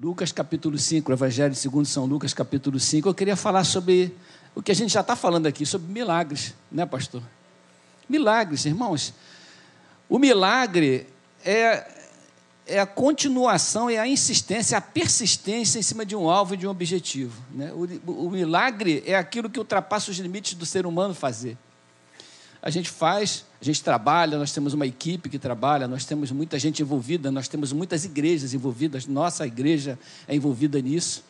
Lucas capítulo 5, o Evangelho segundo São Lucas capítulo 5, eu queria falar sobre o que a gente já está falando aqui, sobre milagres, né, pastor? Milagres, irmãos. O milagre é, é a continuação, é a insistência, a persistência em cima de um alvo e de um objetivo. Né? O, o milagre é aquilo que ultrapassa os limites do ser humano fazer. A gente faz, a gente trabalha, nós temos uma equipe que trabalha, nós temos muita gente envolvida, nós temos muitas igrejas envolvidas, nossa igreja é envolvida nisso.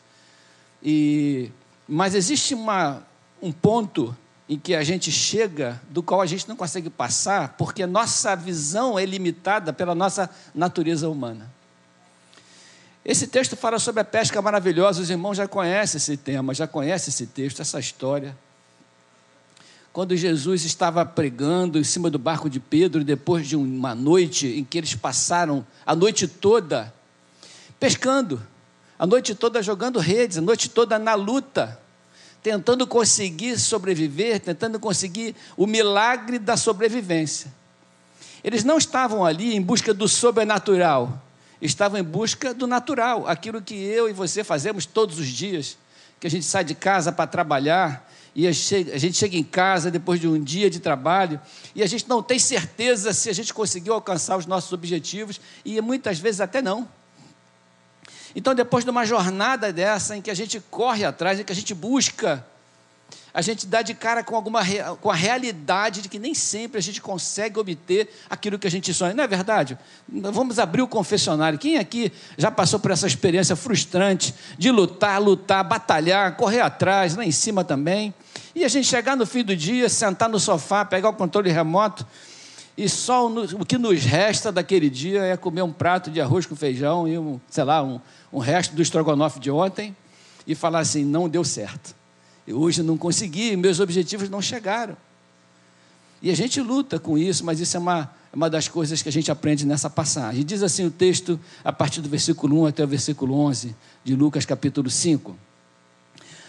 E, mas existe uma, um ponto em que a gente chega, do qual a gente não consegue passar, porque nossa visão é limitada pela nossa natureza humana. Esse texto fala sobre a pesca maravilhosa, os irmãos já conhecem esse tema, já conhecem esse texto, essa história. Quando Jesus estava pregando em cima do barco de Pedro, depois de uma noite em que eles passaram a noite toda pescando, a noite toda jogando redes, a noite toda na luta tentando conseguir sobreviver, tentando conseguir o milagre da sobrevivência. Eles não estavam ali em busca do sobrenatural, estavam em busca do natural, aquilo que eu e você fazemos todos os dias, que a gente sai de casa para trabalhar, e a gente chega em casa depois de um dia de trabalho e a gente não tem certeza se a gente conseguiu alcançar os nossos objetivos e muitas vezes até não. Então, depois de uma jornada dessa, em que a gente corre atrás, em que a gente busca, a gente dá de cara com, alguma, com a realidade de que nem sempre a gente consegue obter aquilo que a gente sonha. Não é verdade? Vamos abrir o confessionário. Quem aqui já passou por essa experiência frustrante de lutar, lutar, batalhar, correr atrás, lá em cima também? E a gente chegar no fim do dia, sentar no sofá, pegar o controle remoto e só o que nos resta daquele dia é comer um prato de arroz com feijão e um, sei lá, um, um resto do estrogonofe de ontem e falar assim: não deu certo. Eu hoje não consegui, meus objetivos não chegaram. E a gente luta com isso, mas isso é uma, é uma das coisas que a gente aprende nessa passagem. Diz assim o texto, a partir do versículo 1 até o versículo 11 de Lucas, capítulo 5.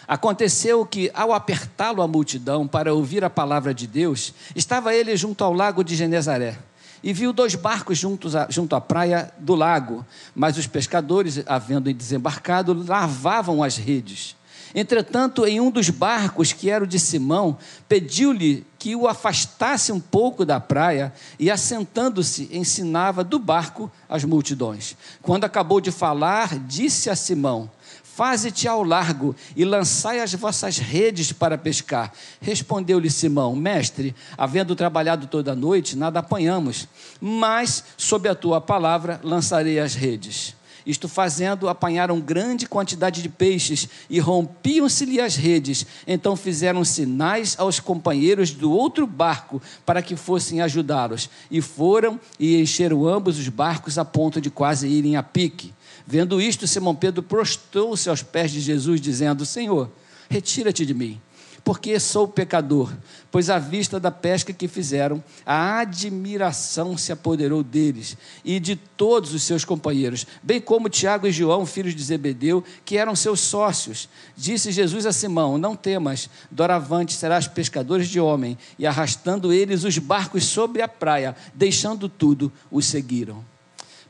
Aconteceu que, ao apertá-lo a multidão para ouvir a palavra de Deus, estava ele junto ao lago de Genezaré e viu dois barcos juntos a, junto à praia do lago, mas os pescadores, havendo desembarcado, lavavam as redes. Entretanto, em um dos barcos, que era o de Simão, pediu-lhe que o afastasse um pouco da praia e, assentando-se, ensinava do barco as multidões. Quando acabou de falar, disse a Simão: Faze-te ao largo e lançai as vossas redes para pescar. Respondeu-lhe Simão: Mestre, havendo trabalhado toda a noite, nada apanhamos, mas sob a tua palavra lançarei as redes. Isto fazendo, apanharam grande quantidade de peixes e rompiam-se-lhe as redes. Então fizeram sinais aos companheiros do outro barco para que fossem ajudá-los. E foram e encheram ambos os barcos a ponto de quase irem a pique. Vendo isto, Simão Pedro prostrou-se aos pés de Jesus, dizendo: Senhor, retira-te de mim, porque sou pecador. Pois à vista da pesca que fizeram, a admiração se apoderou deles e de todos os seus companheiros, bem como Tiago e João, filhos de Zebedeu, que eram seus sócios. Disse Jesus a Simão: Não temas, doravante serás pescadores de homem. E arrastando eles os barcos sobre a praia, deixando tudo, os seguiram.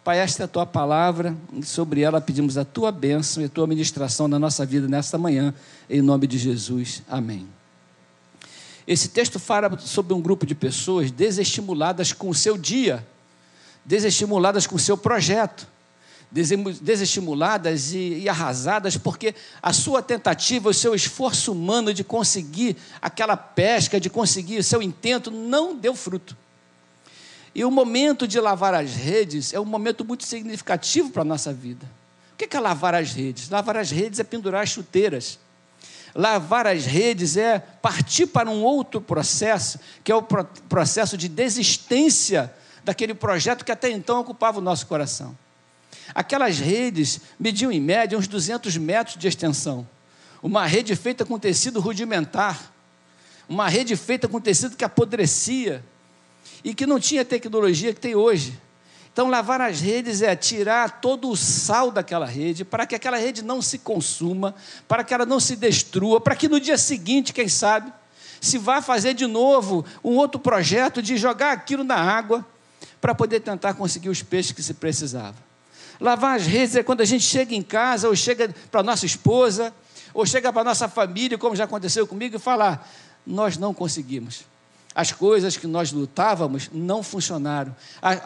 Pai, esta é a tua palavra, e sobre ela pedimos a tua bênção e a tua ministração na nossa vida nesta manhã, em nome de Jesus. Amém. Esse texto fala sobre um grupo de pessoas desestimuladas com o seu dia, desestimuladas com o seu projeto, desestimuladas e, e arrasadas porque a sua tentativa, o seu esforço humano de conseguir aquela pesca, de conseguir o seu intento, não deu fruto. E o momento de lavar as redes é um momento muito significativo para a nossa vida. O que é lavar as redes? Lavar as redes é pendurar as chuteiras. Lavar as redes é partir para um outro processo, que é o processo de desistência daquele projeto que até então ocupava o nosso coração. Aquelas redes mediam em média uns 200 metros de extensão. Uma rede feita com tecido rudimentar, uma rede feita com tecido que apodrecia, e que não tinha tecnologia que tem hoje. Então, lavar as redes é tirar todo o sal daquela rede, para que aquela rede não se consuma, para que ela não se destrua, para que no dia seguinte, quem sabe, se vá fazer de novo um outro projeto de jogar aquilo na água, para poder tentar conseguir os peixes que se precisava. Lavar as redes é quando a gente chega em casa, ou chega para nossa esposa, ou chega para nossa família, como já aconteceu comigo, e falar: nós não conseguimos. As coisas que nós lutávamos não funcionaram.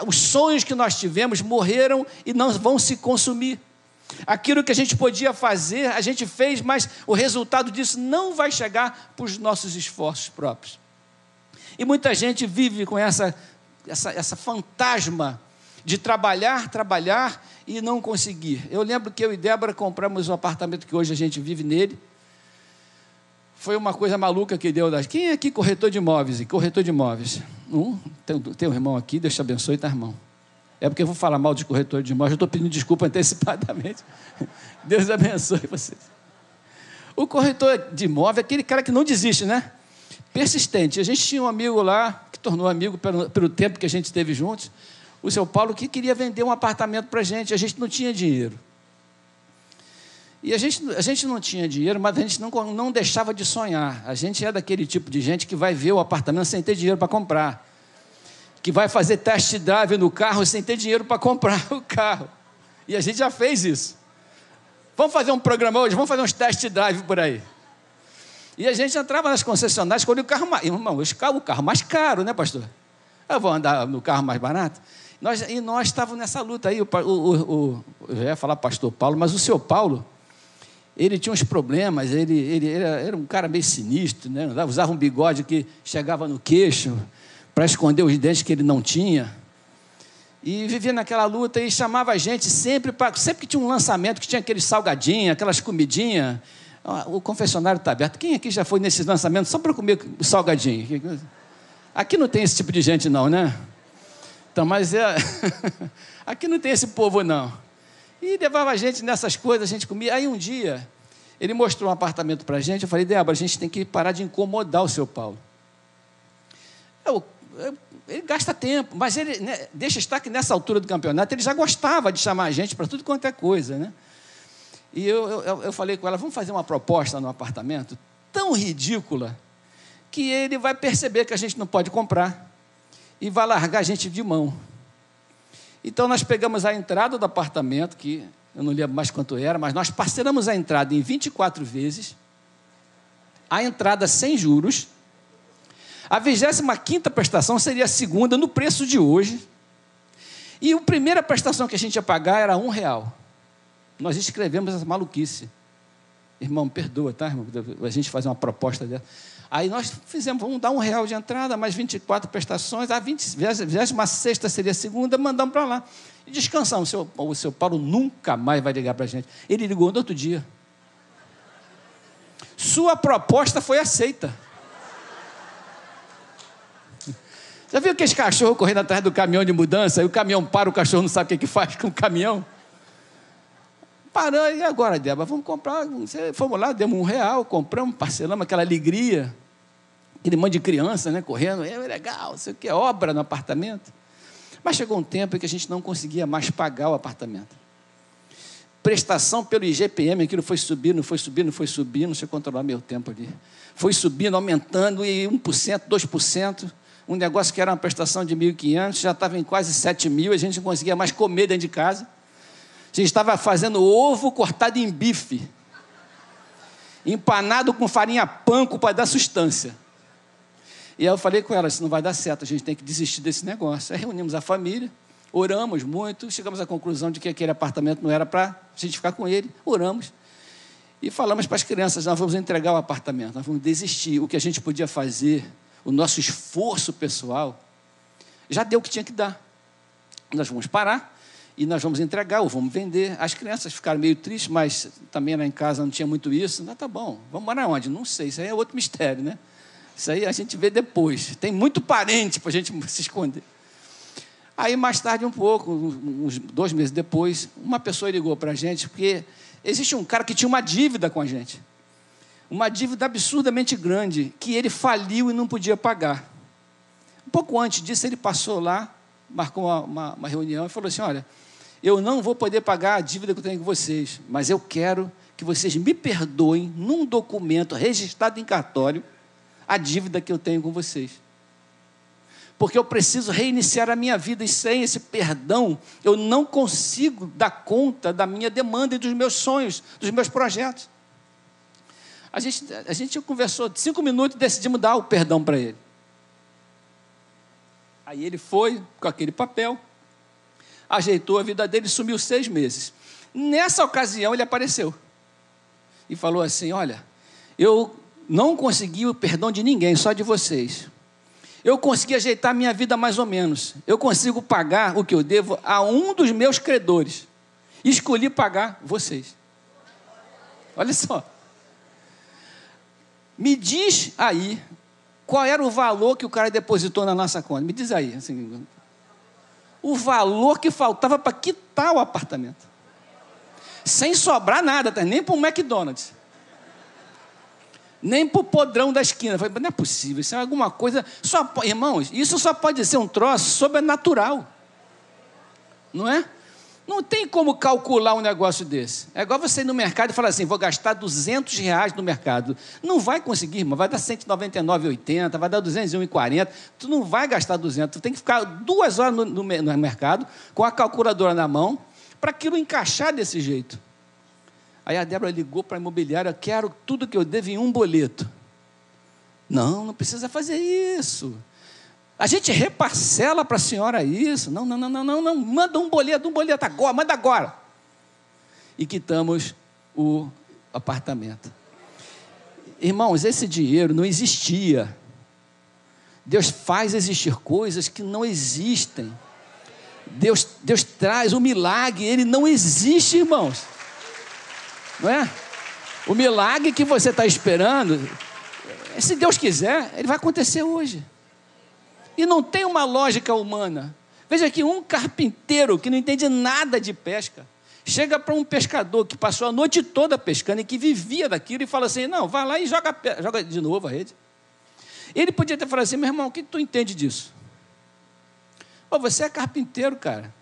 Os sonhos que nós tivemos morreram e não vão se consumir. Aquilo que a gente podia fazer, a gente fez, mas o resultado disso não vai chegar para os nossos esforços próprios. E muita gente vive com essa, essa, essa fantasma de trabalhar, trabalhar e não conseguir. Eu lembro que eu e Débora compramos um apartamento que hoje a gente vive nele. Foi uma coisa maluca que deu. Das... Quem é aqui corretor de imóveis? Corretor de imóveis. Um, tem, tem um irmão aqui, Deus te abençoe, tá, irmão? É porque eu vou falar mal de corretor de imóveis, eu estou pedindo desculpa antecipadamente. Deus abençoe vocês. O corretor de imóvel é aquele cara que não desiste, né? Persistente. A gente tinha um amigo lá, que tornou amigo pelo, pelo tempo que a gente esteve juntos o seu Paulo que queria vender um apartamento para a gente, a gente não tinha dinheiro. E a gente, a gente não tinha dinheiro, mas a gente não, não deixava de sonhar. A gente é daquele tipo de gente que vai ver o apartamento sem ter dinheiro para comprar. Que vai fazer test drive no carro sem ter dinheiro para comprar o carro. E a gente já fez isso. Vamos fazer um programa hoje, vamos fazer uns test drive por aí. E a gente entrava nas concessionárias, escolhia o carro mais. Irmão, o carro mais caro, né, pastor? Eu vou andar no carro mais barato. Nós, e nós estávamos nessa luta aí. O, o, o, eu ia falar pastor Paulo, mas o seu Paulo, ele tinha uns problemas, ele, ele era, era um cara meio sinistro, né? usava um bigode que chegava no queixo para esconder os dentes que ele não tinha. E vivia naquela luta e chamava a gente sempre para. Sempre que tinha um lançamento, que tinha aqueles salgadinhos, aquelas comidinhas. O confessionário está aberto. Quem aqui já foi nesses lançamentos só para comer o salgadinho? Aqui não tem esse tipo de gente, não, né? Então, mas é... aqui não tem esse povo, não. E levava a gente nessas coisas, a gente comia. Aí um dia, ele mostrou um apartamento para a gente. Eu falei, Débora, a gente tem que parar de incomodar o seu Paulo. Eu, eu, ele gasta tempo, mas ele né, deixa estar que nessa altura do campeonato ele já gostava de chamar a gente para tudo quanto é coisa, né? E eu, eu, eu falei com ela, vamos fazer uma proposta no apartamento tão ridícula que ele vai perceber que a gente não pode comprar e vai largar a gente de mão. Então nós pegamos a entrada do apartamento, que eu não lembro mais quanto era, mas nós parcelamos a entrada em 24 vezes, a entrada sem juros. A 25 prestação seria a segunda no preço de hoje. E a primeira prestação que a gente ia pagar era um real. Nós escrevemos essa maluquice. Irmão, perdoa, tá, irmão? A gente fazer uma proposta dessa. Aí nós fizemos, vamos dar um real de entrada, mais 24 prestações, a 20, 26 seria a segunda, mandamos para lá. E descansamos. O seu, o seu Paulo nunca mais vai ligar para a gente. Ele ligou no outro dia. Sua proposta foi aceita. Já viu aqueles cachorros correndo atrás do caminhão de mudança? E o caminhão para, o cachorro não sabe o que, que faz com o caminhão? Parou, e agora, Débora? Vamos comprar. Fomos lá, demos um real, compramos, parcelamos aquela alegria aquele monte de criança, né, correndo, é legal, sei o que, obra no apartamento. Mas chegou um tempo em que a gente não conseguia mais pagar o apartamento. Prestação pelo IGPM, aquilo foi subindo, foi subindo, foi subindo, não sei controlar meu tempo ali. Foi subindo, aumentando, e 1%, 2%. Um negócio que era uma prestação de 1.500, já estava em quase 7 mil, a gente não conseguia mais comer dentro de casa. A gente estava fazendo ovo cortado em bife, empanado com farinha panko para dar sustância. E aí eu falei com ela, isso não vai dar certo, a gente tem que desistir desse negócio. Aí reunimos a família, oramos muito, chegamos à conclusão de que aquele apartamento não era para a gente ficar com ele, oramos. E falamos para as crianças, nós vamos entregar o apartamento, nós vamos desistir. O que a gente podia fazer, o nosso esforço pessoal, já deu o que tinha que dar. Nós vamos parar e nós vamos entregar ou vamos vender. As crianças ficaram meio tristes, mas também lá em casa não tinha muito isso. Ah, tá bom, vamos morar onde? Não sei, isso aí é outro mistério, né? Isso aí a gente vê depois. Tem muito parente para a gente se esconder. Aí, mais tarde, um pouco, uns dois meses depois, uma pessoa ligou para a gente, porque existe um cara que tinha uma dívida com a gente. Uma dívida absurdamente grande, que ele faliu e não podia pagar. Um pouco antes disso, ele passou lá, marcou uma, uma, uma reunião e falou assim: Olha, eu não vou poder pagar a dívida que eu tenho com vocês, mas eu quero que vocês me perdoem num documento registrado em cartório a dívida que eu tenho com vocês. porque eu preciso reiniciar a minha vida e sem esse perdão eu não consigo dar conta da minha demanda e dos meus sonhos, dos meus projetos. A gente, a gente conversou cinco minutos e decidimos dar o perdão para ele. Aí ele foi com aquele papel, ajeitou a vida dele e sumiu seis meses. Nessa ocasião ele apareceu e falou assim: Olha, eu não consegui o perdão de ninguém, só de vocês. Eu consegui ajeitar minha vida mais ou menos. Eu consigo pagar o que eu devo a um dos meus credores. Escolhi pagar vocês. Olha só. Me diz aí qual era o valor que o cara depositou na nossa conta. Me diz aí. Assim, o valor que faltava para quitar o apartamento. Sem sobrar nada, tá? nem para um McDonald's nem para o podrão da esquina. Eu falei, não é possível, isso é alguma coisa. Só, irmãos, isso só pode ser um troço sobrenatural. Não é? Não tem como calcular um negócio desse. É igual você ir no mercado e falar assim: vou gastar 200 reais no mercado. Não vai conseguir, irmão. Vai dar 199,80, vai dar 201,40. Tu não vai gastar 200. Tu tem que ficar duas horas no, no, no mercado com a calculadora na mão para aquilo encaixar desse jeito. Aí a Débora ligou para a imobiliária, quero tudo que eu devo em um boleto. Não, não precisa fazer isso. A gente reparcela para a senhora isso. Não, não, não, não, não, não. Manda um boleto, um boleto agora, manda agora. E quitamos o apartamento. Irmãos, esse dinheiro não existia. Deus faz existir coisas que não existem. Deus, Deus traz o um milagre, ele não existe, irmãos. Não é? O milagre que você está esperando, se Deus quiser, ele vai acontecer hoje. E não tem uma lógica humana. Veja que um carpinteiro que não entende nada de pesca, chega para um pescador que passou a noite toda pescando e que vivia daquilo e fala assim: não, vai lá e joga, joga de novo a rede. Ele podia ter falado assim: meu irmão, o que tu entende disso? Oh, você é carpinteiro, cara.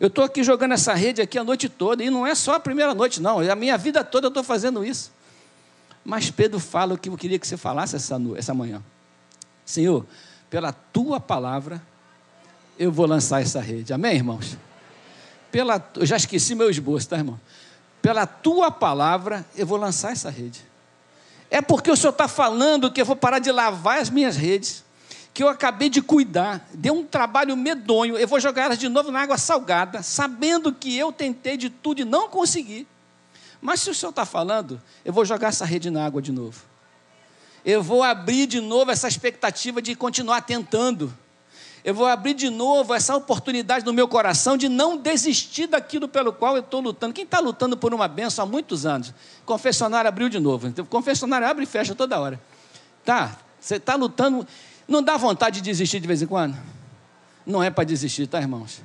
Eu estou aqui jogando essa rede aqui a noite toda, e não é só a primeira noite, não. A minha vida toda eu estou fazendo isso. Mas Pedro fala o que eu queria que você falasse essa, essa manhã. Senhor, pela tua palavra, eu vou lançar essa rede. Amém, irmãos? Pela, eu já esqueci meu esboço, tá, irmão? Pela tua palavra, eu vou lançar essa rede. É porque o Senhor está falando que eu vou parar de lavar as minhas redes que eu acabei de cuidar, deu um trabalho medonho, eu vou jogar elas de novo na água salgada, sabendo que eu tentei de tudo e não consegui. Mas se o senhor está falando, eu vou jogar essa rede na água de novo. Eu vou abrir de novo essa expectativa de continuar tentando. Eu vou abrir de novo essa oportunidade no meu coração de não desistir daquilo pelo qual eu estou lutando. Quem está lutando por uma benção há muitos anos? Confessionário abriu de novo. Confessionário abre e fecha toda hora. Tá, você está lutando. Não dá vontade de desistir de vez em quando? Não é para desistir, tá, irmãos?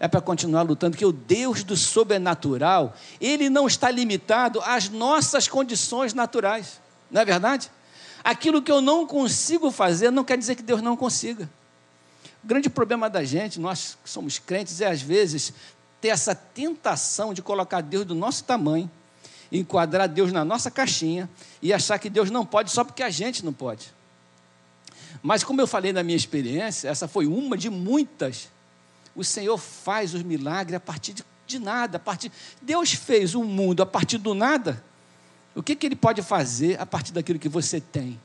É para continuar lutando, que o Deus do sobrenatural, ele não está limitado às nossas condições naturais. Não é verdade? Aquilo que eu não consigo fazer não quer dizer que Deus não consiga. O grande problema da gente, nós que somos crentes, é às vezes ter essa tentação de colocar Deus do nosso tamanho, enquadrar Deus na nossa caixinha e achar que Deus não pode só porque a gente não pode. Mas como eu falei na minha experiência, essa foi uma de muitas. O Senhor faz os milagres a partir de, de nada, a partir Deus fez o um mundo a partir do nada. O que, que Ele pode fazer a partir daquilo que você tem?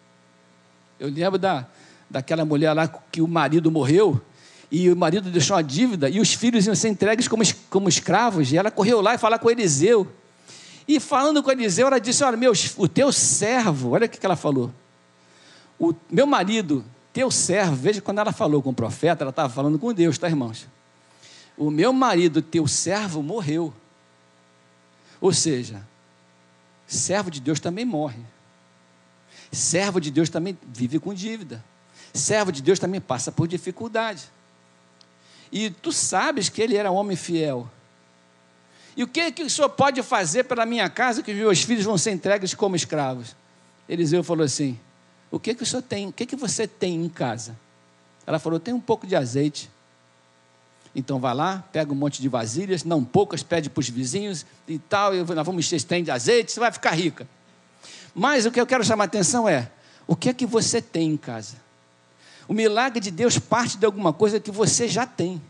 Eu lembro da, daquela mulher lá que o marido morreu e o marido deixou uma dívida e os filhos iam ser entregues como, como escravos e ela correu lá e falar com Eliseu. E falando com Eliseu, ela disse: Olha, meu, o teu servo, olha o que ela falou o meu marido, teu servo, veja quando ela falou com o profeta, ela estava falando com Deus, tá, irmãos? O meu marido, teu servo, morreu. Ou seja, servo de Deus também morre. Servo de Deus também vive com dívida. Servo de Deus também passa por dificuldade. E tu sabes que ele era homem fiel. E o que, que o senhor pode fazer pela minha casa que meus filhos vão ser entregues como escravos? Eliseu falou assim: o que que o senhor tem? O que que você tem em casa? Ela falou: tem um pouco de azeite. Então vai lá, pega um monte de vasilhas, não poucas, pede para os vizinhos e tal, e nós vamos encher esse de azeite, você vai ficar rica. Mas o que eu quero chamar a atenção é: o que é que você tem em casa? O milagre de Deus parte de alguma coisa que você já tem.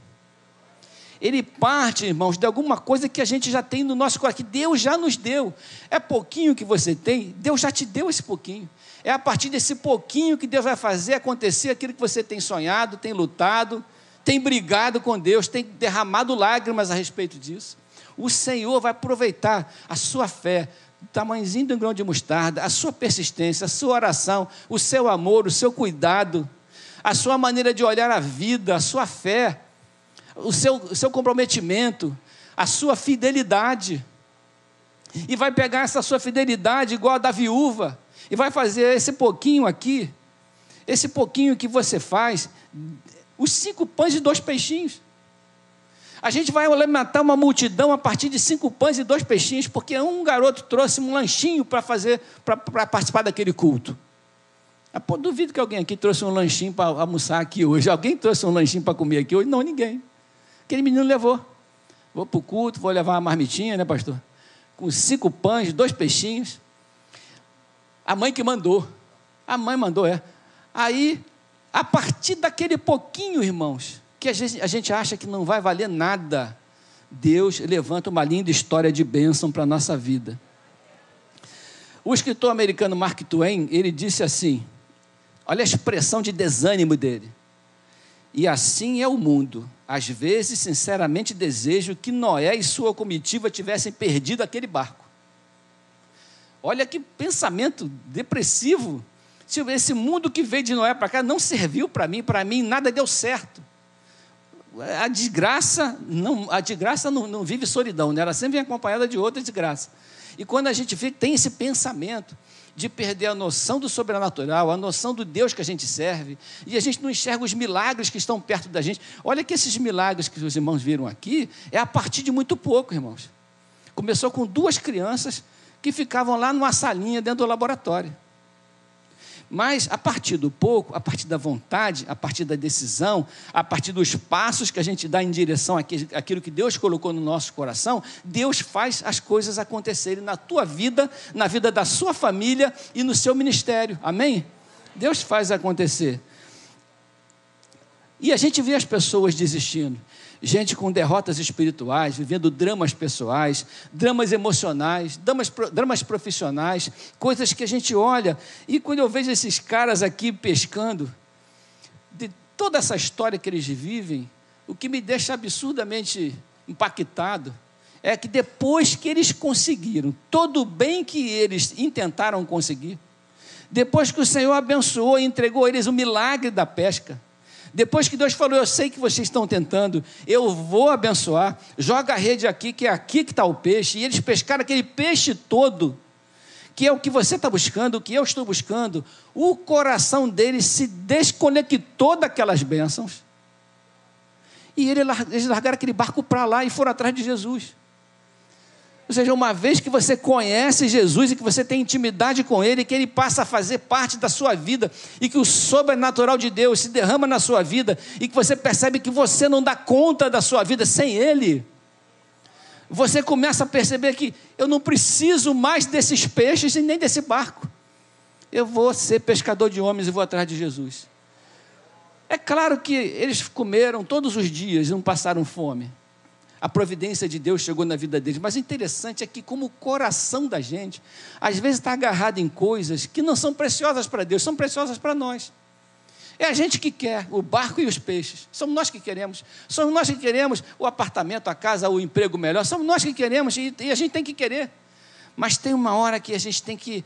Ele parte, irmãos, de alguma coisa que a gente já tem no nosso coração, que Deus já nos deu. É pouquinho que você tem, Deus já te deu esse pouquinho. É a partir desse pouquinho que Deus vai fazer acontecer aquilo que você tem sonhado, tem lutado, tem brigado com Deus, tem derramado lágrimas a respeito disso. O Senhor vai aproveitar a sua fé, o tamanhozinho de um grão de mostarda, a sua persistência, a sua oração, o seu amor, o seu cuidado, a sua maneira de olhar a vida, a sua fé o seu, o seu comprometimento, a sua fidelidade. E vai pegar essa sua fidelidade igual a da viúva, e vai fazer esse pouquinho aqui, esse pouquinho que você faz, os cinco pães e dois peixinhos. A gente vai alimentar uma multidão a partir de cinco pães e dois peixinhos, porque um garoto trouxe um lanchinho para fazer, para participar daquele culto. Ah, pô, duvido que alguém aqui trouxe um lanchinho para almoçar aqui hoje. Alguém trouxe um lanchinho para comer aqui hoje? Não, ninguém. Aquele menino levou. Vou para o culto, vou levar uma marmitinha, né, pastor? Com cinco pães, dois peixinhos. A mãe que mandou. A mãe mandou, é. Aí, a partir daquele pouquinho, irmãos, que a gente, a gente acha que não vai valer nada, Deus levanta uma linda história de bênção para a nossa vida. O escritor americano Mark Twain, ele disse assim: olha a expressão de desânimo dele. E assim é o mundo. Às vezes, sinceramente, desejo que Noé e sua comitiva tivessem perdido aquele barco. Olha que pensamento depressivo. Esse mundo que veio de Noé para cá não serviu para mim, para mim nada deu certo. A desgraça não, a desgraça não, não vive solidão, né? ela sempre vem acompanhada de outra desgraça. E quando a gente tem esse pensamento, de perder a noção do sobrenatural, a noção do Deus que a gente serve, e a gente não enxerga os milagres que estão perto da gente. Olha que esses milagres que os irmãos viram aqui é a partir de muito pouco, irmãos. Começou com duas crianças que ficavam lá numa salinha dentro do laboratório. Mas a partir do pouco, a partir da vontade, a partir da decisão, a partir dos passos que a gente dá em direção àquilo que Deus colocou no nosso coração, Deus faz as coisas acontecerem na tua vida, na vida da sua família e no seu ministério. Amém? Deus faz acontecer. E a gente vê as pessoas desistindo gente com derrotas espirituais, vivendo dramas pessoais, dramas emocionais, dramas, dramas profissionais, coisas que a gente olha. E quando eu vejo esses caras aqui pescando, de toda essa história que eles vivem, o que me deixa absurdamente impactado é que depois que eles conseguiram todo o bem que eles intentaram conseguir, depois que o Senhor abençoou e entregou a eles o milagre da pesca, depois que Deus falou, eu sei que vocês estão tentando, eu vou abençoar, joga a rede aqui, que é aqui que está o peixe, e eles pescaram aquele peixe todo, que é o que você está buscando, o que eu estou buscando, o coração deles se desconectou daquelas bênçãos, e eles largaram aquele barco para lá e foram atrás de Jesus. Ou seja, uma vez que você conhece Jesus e que você tem intimidade com Ele, que Ele passa a fazer parte da sua vida e que o sobrenatural de Deus se derrama na sua vida e que você percebe que você não dá conta da sua vida sem Ele, você começa a perceber que eu não preciso mais desses peixes e nem desse barco. Eu vou ser pescador de homens e vou atrás de Jesus. É claro que eles comeram todos os dias e não passaram fome a providência de Deus chegou na vida deles. Mas o interessante é que, como o coração da gente, às vezes está agarrado em coisas que não são preciosas para Deus, são preciosas para nós. É a gente que quer o barco e os peixes. Somos nós que queremos. Somos nós que queremos o apartamento, a casa, o emprego melhor. Somos nós que queremos e, e a gente tem que querer. Mas tem uma hora que a gente tem que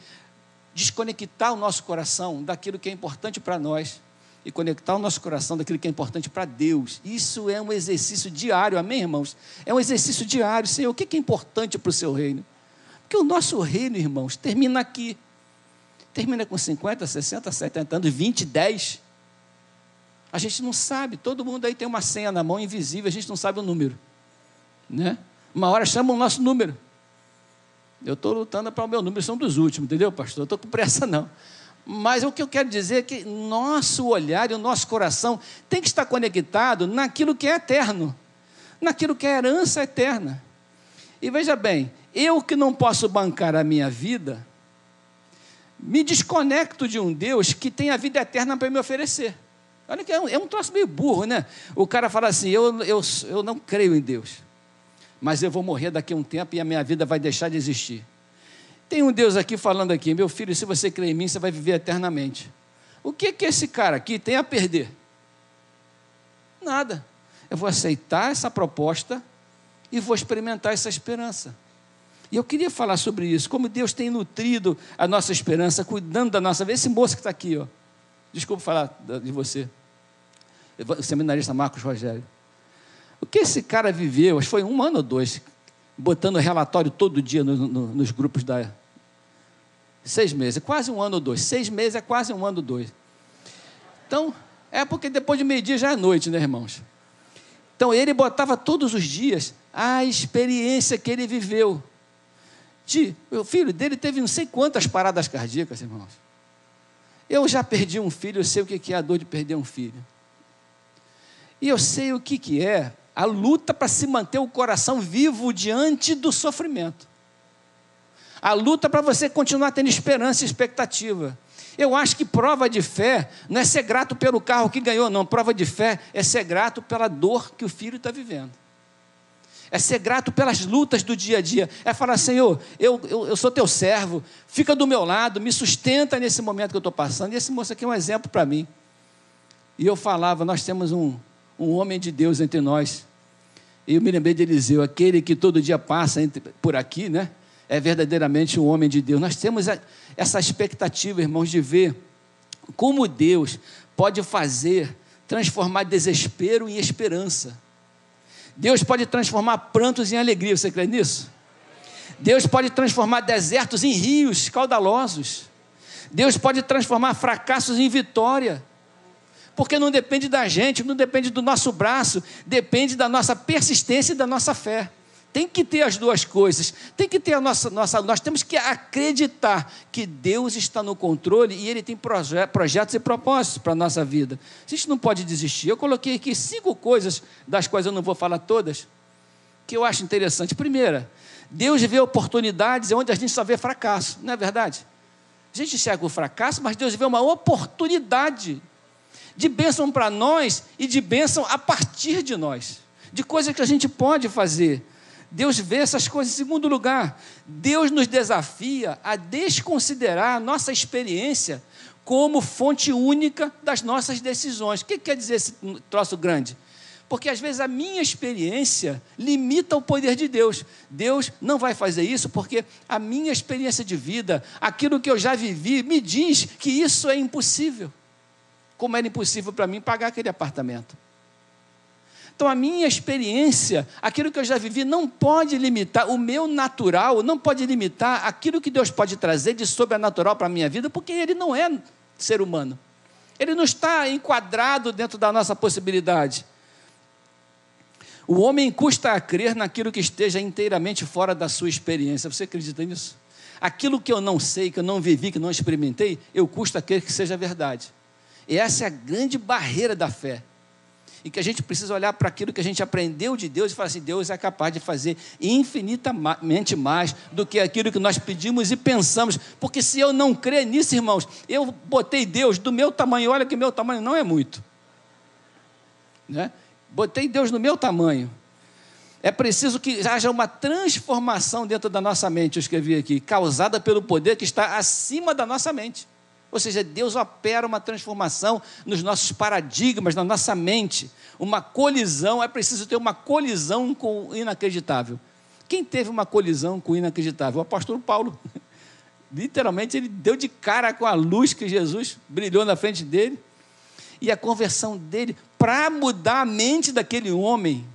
desconectar o nosso coração daquilo que é importante para nós e conectar o nosso coração daquilo que é importante para Deus. Isso é um exercício diário, amém, irmãos? É um exercício diário. Senhor, o que é importante para o seu reino? Porque o nosso reino, irmãos, termina aqui. Termina com 50, 60, 70 anos, 20, 10. A gente não sabe, todo mundo aí tem uma senha na mão invisível, a gente não sabe o número. Né? Uma hora chama o nosso número. Eu estou lutando para o meu número, são dos últimos, entendeu, pastor? Eu estou com pressa, não. Mas o que eu quero dizer é que nosso olhar e o nosso coração tem que estar conectado naquilo que é eterno, naquilo que é herança eterna. E veja bem, eu que não posso bancar a minha vida, me desconecto de um Deus que tem a vida eterna para me oferecer. Olha que é um, é um troço meio burro, né? O cara fala assim: eu, eu, eu não creio em Deus, mas eu vou morrer daqui a um tempo e a minha vida vai deixar de existir. Tem um Deus aqui falando aqui, meu filho, se você crê em mim, você vai viver eternamente. O que que esse cara aqui tem a perder? Nada. Eu vou aceitar essa proposta e vou experimentar essa esperança. E eu queria falar sobre isso, como Deus tem nutrido a nossa esperança, cuidando da nossa vida. Esse moço que está aqui, ó. Desculpa falar de você. O seminarista Marcos Rogério. O que esse cara viveu, acho que foi um ano ou dois, botando relatório todo dia no, no, nos grupos da. Seis meses, quase um ano ou dois. Seis meses é quase um ano ou dois. Então, é porque depois de meio-dia já é noite, né, irmãos? Então, ele botava todos os dias a experiência que ele viveu. De, o filho dele teve não sei quantas paradas cardíacas, irmãos. Eu já perdi um filho, eu sei o que é a dor de perder um filho. E eu sei o que, é a luta para se manter o coração vivo diante do sofrimento. A luta para você continuar tendo esperança e expectativa. Eu acho que prova de fé não é ser grato pelo carro que ganhou, não. Prova de fé é ser grato pela dor que o filho está vivendo. É ser grato pelas lutas do dia a dia. É falar, Senhor, eu, eu, eu sou teu servo, fica do meu lado, me sustenta nesse momento que eu estou passando. E esse moço aqui é um exemplo para mim. E eu falava, nós temos um, um homem de Deus entre nós. E eu me lembrei de Eliseu, aquele que todo dia passa entre, por aqui, né? É verdadeiramente um homem de Deus. Nós temos a, essa expectativa, irmãos, de ver como Deus pode fazer, transformar desespero em esperança. Deus pode transformar prantos em alegria. Você crê nisso? Deus pode transformar desertos em rios caudalosos. Deus pode transformar fracassos em vitória porque não depende da gente, não depende do nosso braço, depende da nossa persistência e da nossa fé. Tem que ter as duas coisas. Tem que ter a nossa, nossa. Nós temos que acreditar que Deus está no controle e Ele tem proje projetos e propósitos para a nossa vida. A gente não pode desistir. Eu coloquei aqui cinco coisas, das quais eu não vou falar todas, que eu acho interessante. Primeira, Deus vê oportunidades onde a gente só vê fracasso, não é verdade? A gente enxerga o fracasso, mas Deus vê uma oportunidade de bênção para nós e de bênção a partir de nós, de coisas que a gente pode fazer. Deus vê essas coisas. Em segundo lugar, Deus nos desafia a desconsiderar a nossa experiência como fonte única das nossas decisões. O que quer dizer esse troço grande? Porque às vezes a minha experiência limita o poder de Deus. Deus não vai fazer isso porque a minha experiência de vida, aquilo que eu já vivi, me diz que isso é impossível como era impossível para mim pagar aquele apartamento. Então, a minha experiência, aquilo que eu já vivi, não pode limitar, o meu natural não pode limitar aquilo que Deus pode trazer de sobrenatural para a minha vida, porque Ele não é ser humano. Ele não está enquadrado dentro da nossa possibilidade. O homem custa a crer naquilo que esteja inteiramente fora da sua experiência. Você acredita nisso? Aquilo que eu não sei, que eu não vivi, que não experimentei, eu custa a crer que seja verdade. E essa é a grande barreira da fé. E que a gente precisa olhar para aquilo que a gente aprendeu de Deus e falar assim: Deus é capaz de fazer infinitamente mais do que aquilo que nós pedimos e pensamos. Porque se eu não crer nisso, irmãos, eu botei Deus do meu tamanho, olha que meu tamanho não é muito. Né? Botei Deus no meu tamanho. É preciso que haja uma transformação dentro da nossa mente, eu escrevi aqui, causada pelo poder que está acima da nossa mente. Ou seja, Deus opera uma transformação nos nossos paradigmas, na nossa mente. Uma colisão, é preciso ter uma colisão com o inacreditável. Quem teve uma colisão com o inacreditável? O apóstolo Paulo. Literalmente, ele deu de cara com a luz que Jesus brilhou na frente dele. E a conversão dele, para mudar a mente daquele homem,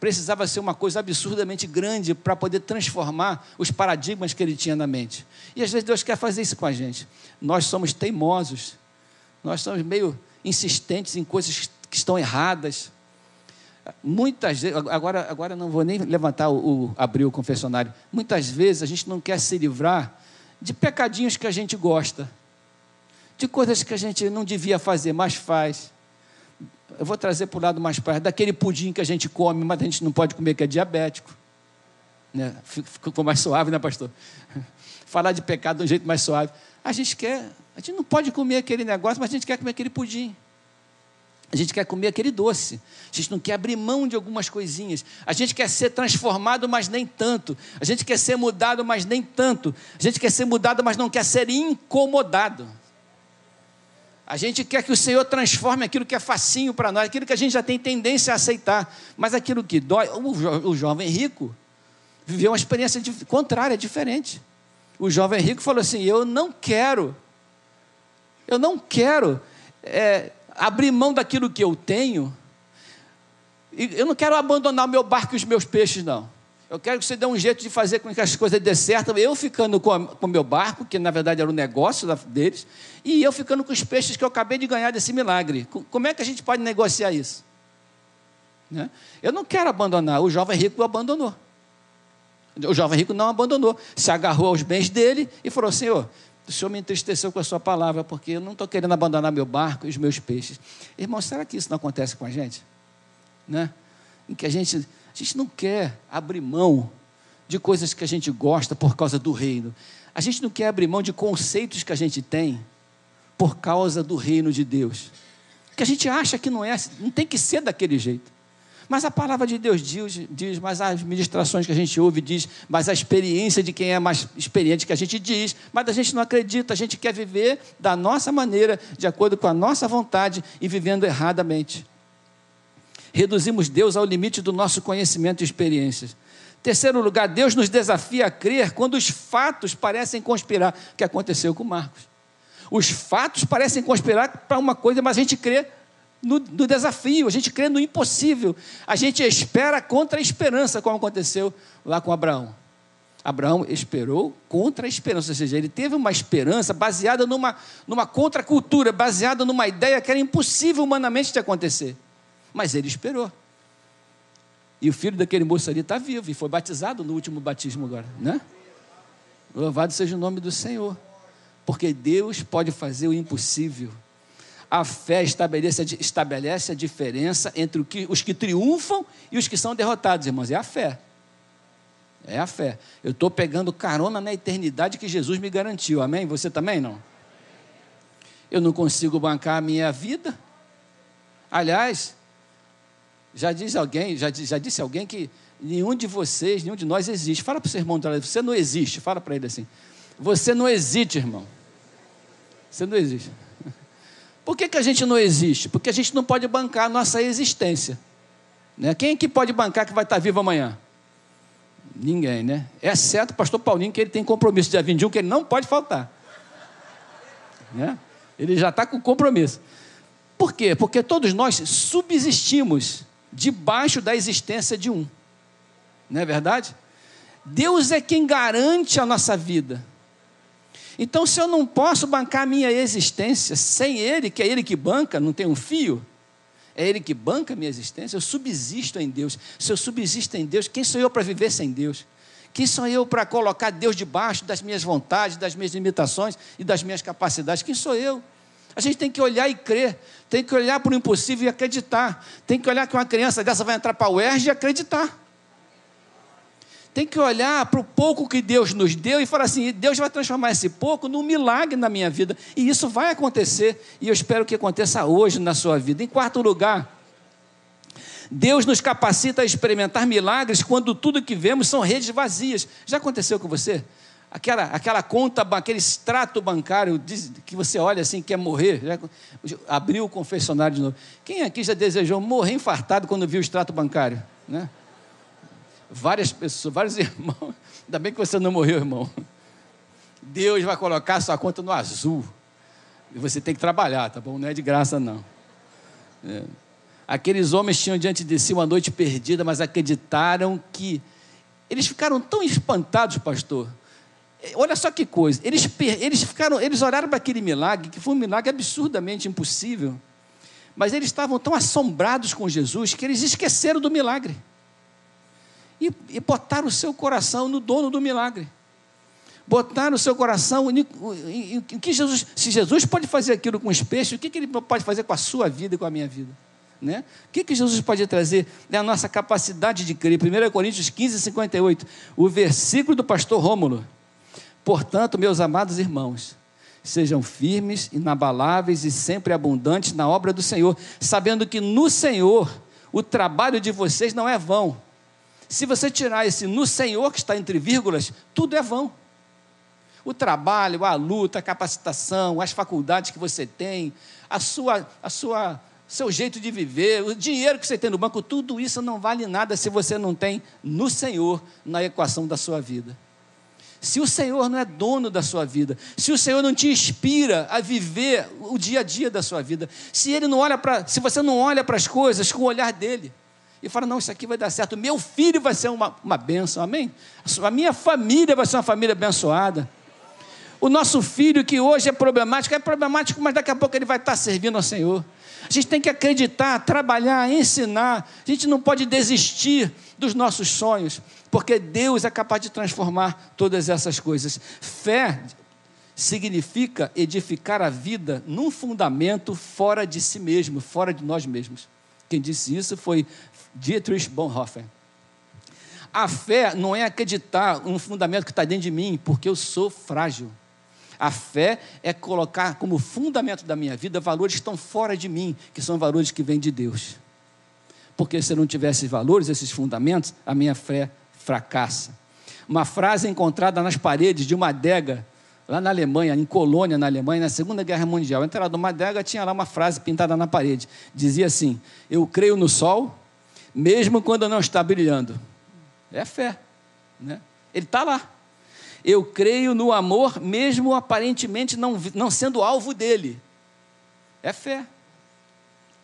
precisava ser uma coisa absurdamente grande para poder transformar os paradigmas que ele tinha na mente. E às vezes Deus quer fazer isso com a gente. Nós somos teimosos, nós somos meio insistentes em coisas que estão erradas. Muitas vezes, agora, agora não vou nem levantar o, o abrir o confessionário. Muitas vezes a gente não quer se livrar de pecadinhos que a gente gosta, de coisas que a gente não devia fazer, mas faz eu vou trazer para o lado mais perto, daquele pudim que a gente come, mas a gente não pode comer, que é diabético. Né? Ficou mais suave, né, pastor? Falar de pecado de um jeito mais suave. A gente quer, a gente não pode comer aquele negócio, mas a gente quer comer aquele pudim. A gente quer comer aquele doce. A gente não quer abrir mão de algumas coisinhas. A gente quer ser transformado, mas nem tanto. A gente quer ser mudado, mas nem tanto. A gente quer ser mudado, mas não quer ser incomodado. A gente quer que o Senhor transforme aquilo que é facinho para nós, aquilo que a gente já tem tendência a aceitar. Mas aquilo que dói. O, jo, o jovem rico viveu uma experiência contrária, diferente. O jovem rico falou assim: Eu não quero, eu não quero é, abrir mão daquilo que eu tenho. Eu não quero abandonar o meu barco e os meus peixes, não. Eu quero que você dê um jeito de fazer com que as coisas dê certo. Eu ficando com o meu barco, que na verdade era o negócio deles, e eu ficando com os peixes que eu acabei de ganhar desse milagre. Como é que a gente pode negociar isso? Né? Eu não quero abandonar. O jovem rico abandonou. O jovem rico não abandonou. Se agarrou aos bens dele e falou: Senhor, o Senhor me entristeceu com a sua palavra, porque eu não estou querendo abandonar meu barco e os meus peixes. Irmão, será que isso não acontece com a gente? Né? Em que a gente a gente não quer abrir mão de coisas que a gente gosta por causa do reino. A gente não quer abrir mão de conceitos que a gente tem por causa do reino de Deus. Que a gente acha que não é, não tem que ser daquele jeito. Mas a palavra de Deus diz, diz, mas as ministrações que a gente ouve diz, mas a experiência de quem é mais experiente que a gente diz, mas a gente não acredita, a gente quer viver da nossa maneira, de acordo com a nossa vontade e vivendo erradamente reduzimos Deus ao limite do nosso conhecimento e experiências. Terceiro lugar, Deus nos desafia a crer quando os fatos parecem conspirar, o que aconteceu com Marcos. Os fatos parecem conspirar para uma coisa, mas a gente crê no, no, desafio, a gente crê no impossível, a gente espera contra a esperança, como aconteceu lá com Abraão. Abraão esperou contra a esperança, ou seja, ele teve uma esperança baseada numa, numa contracultura, baseada numa ideia que era impossível humanamente de acontecer. Mas ele esperou. E o filho daquele moço ali está vivo e foi batizado no último batismo agora, né? Louvado seja o nome do Senhor. Porque Deus pode fazer o impossível. A fé estabelece, estabelece a diferença entre que, os que triunfam e os que são derrotados, irmãos. É a fé. É a fé. Eu estou pegando carona na eternidade que Jesus me garantiu. Amém? Você também não? Eu não consigo bancar a minha vida. Aliás, já diz alguém, já, já disse alguém que nenhum de vocês, nenhum de nós existe. Fala para o seu irmão, você não existe. Fala para ele assim. Você não existe, irmão. Você não existe. Por que, que a gente não existe? Porque a gente não pode bancar a nossa existência. Né? Quem é que pode bancar que vai estar vivo amanhã? Ninguém, né? Exceto o pastor Paulinho, que ele tem compromisso dia 21, que ele não pode faltar. Né? Ele já está com compromisso. Por quê? Porque todos nós subsistimos debaixo da existência de um. Não é verdade? Deus é quem garante a nossa vida. Então, se eu não posso bancar a minha existência sem Ele, que é Ele que banca, não tem um fio, é Ele que banca a minha existência, eu subsisto em Deus. Se eu subsisto em Deus, quem sou eu para viver sem Deus? Quem sou eu para colocar Deus debaixo das minhas vontades, das minhas limitações e das minhas capacidades? Quem sou eu? A gente tem que olhar e crer, tem que olhar para o impossível e acreditar. Tem que olhar que uma criança dessa vai entrar para a UERJ e acreditar. Tem que olhar para o pouco que Deus nos deu e falar assim: Deus vai transformar esse pouco num milagre na minha vida. E isso vai acontecer, e eu espero que aconteça hoje na sua vida. Em quarto lugar, Deus nos capacita a experimentar milagres quando tudo que vemos são redes vazias. Já aconteceu com você? Aquela, aquela conta, aquele extrato bancário que você olha assim, quer morrer, já abriu o confessionário de novo. Quem aqui já desejou morrer infartado quando viu o extrato bancário? Né? Várias pessoas, vários irmãos. Ainda bem que você não morreu, irmão. Deus vai colocar sua conta no azul. E você tem que trabalhar, tá bom? Não é de graça, não. É. Aqueles homens tinham diante de si uma noite perdida, mas acreditaram que. Eles ficaram tão espantados, pastor, Olha só que coisa. Eles, eles ficaram, eles oraram para aquele milagre, que foi um milagre absurdamente impossível. Mas eles estavam tão assombrados com Jesus que eles esqueceram do milagre. E, e botaram o seu coração no dono do milagre. Botaram o seu coração em, que Jesus, se Jesus pode fazer aquilo com os peixes, o que, que ele pode fazer com a sua vida e com a minha vida? Né? O que, que Jesus pode trazer? É a nossa capacidade de crer. 1 Coríntios 15, 58. O versículo do pastor Rômulo. Portanto, meus amados irmãos, Sejam firmes, inabaláveis e sempre abundantes na obra do Senhor, sabendo que no Senhor o trabalho de vocês não é vão. Se você tirar esse no Senhor que está entre vírgulas, tudo é vão. O trabalho, a luta, a capacitação, as faculdades que você tem, a sua, a sua, seu jeito de viver, o dinheiro que você tem no banco, tudo isso não vale nada se você não tem no Senhor na equação da sua vida. Se o Senhor não é dono da sua vida, se o Senhor não te inspira a viver o dia a dia da sua vida, se ele não olha para, se você não olha para as coisas com o olhar dele e fala não, isso aqui vai dar certo, meu filho vai ser uma, uma bênção, amém? A minha família vai ser uma família abençoada. O nosso filho que hoje é problemático, é problemático, mas daqui a pouco ele vai estar servindo ao Senhor. A gente tem que acreditar, trabalhar, ensinar. A gente não pode desistir dos nossos sonhos, porque Deus é capaz de transformar todas essas coisas. Fé significa edificar a vida num fundamento fora de si mesmo, fora de nós mesmos. Quem disse isso foi Dietrich Bonhoeffer. A fé não é acreditar um fundamento que está dentro de mim, porque eu sou frágil. A fé é colocar como fundamento da minha vida valores que estão fora de mim, que são valores que vêm de Deus. Porque se eu não tivesse esses valores, esses fundamentos, a minha fé fracassa. Uma frase encontrada nas paredes de uma adega, lá na Alemanha, em Colônia, na Alemanha, na Segunda Guerra Mundial. Entrada uma adega, tinha lá uma frase pintada na parede. Dizia assim: Eu creio no sol, mesmo quando não está brilhando. É fé. Né? Ele está lá. Eu creio no amor, mesmo aparentemente não, não sendo alvo dele. É fé.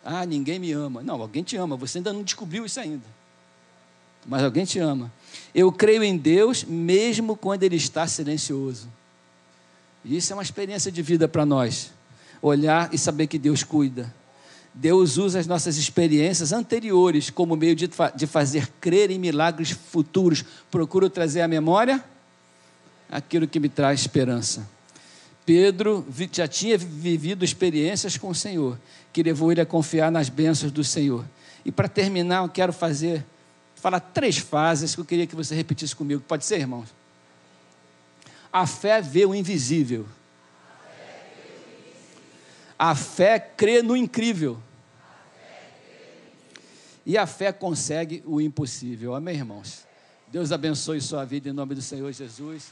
Ah, ninguém me ama. Não, alguém te ama, você ainda não descobriu isso ainda. Mas alguém te ama. Eu creio em Deus, mesmo quando Ele está silencioso. Isso é uma experiência de vida para nós. Olhar e saber que Deus cuida. Deus usa as nossas experiências anteriores como meio de, de fazer crer em milagres futuros. Procuro trazer à memória aquilo que me traz esperança. Pedro já tinha vivido experiências com o Senhor, que levou ele a confiar nas bênçãos do Senhor. E para terminar, eu quero fazer, falar três fases que eu queria que você repetisse comigo. Pode ser, irmãos? A fé vê o invisível. A fé crê no incrível. E a fé consegue o impossível. Amém, irmãos? Deus abençoe sua vida em nome do Senhor Jesus.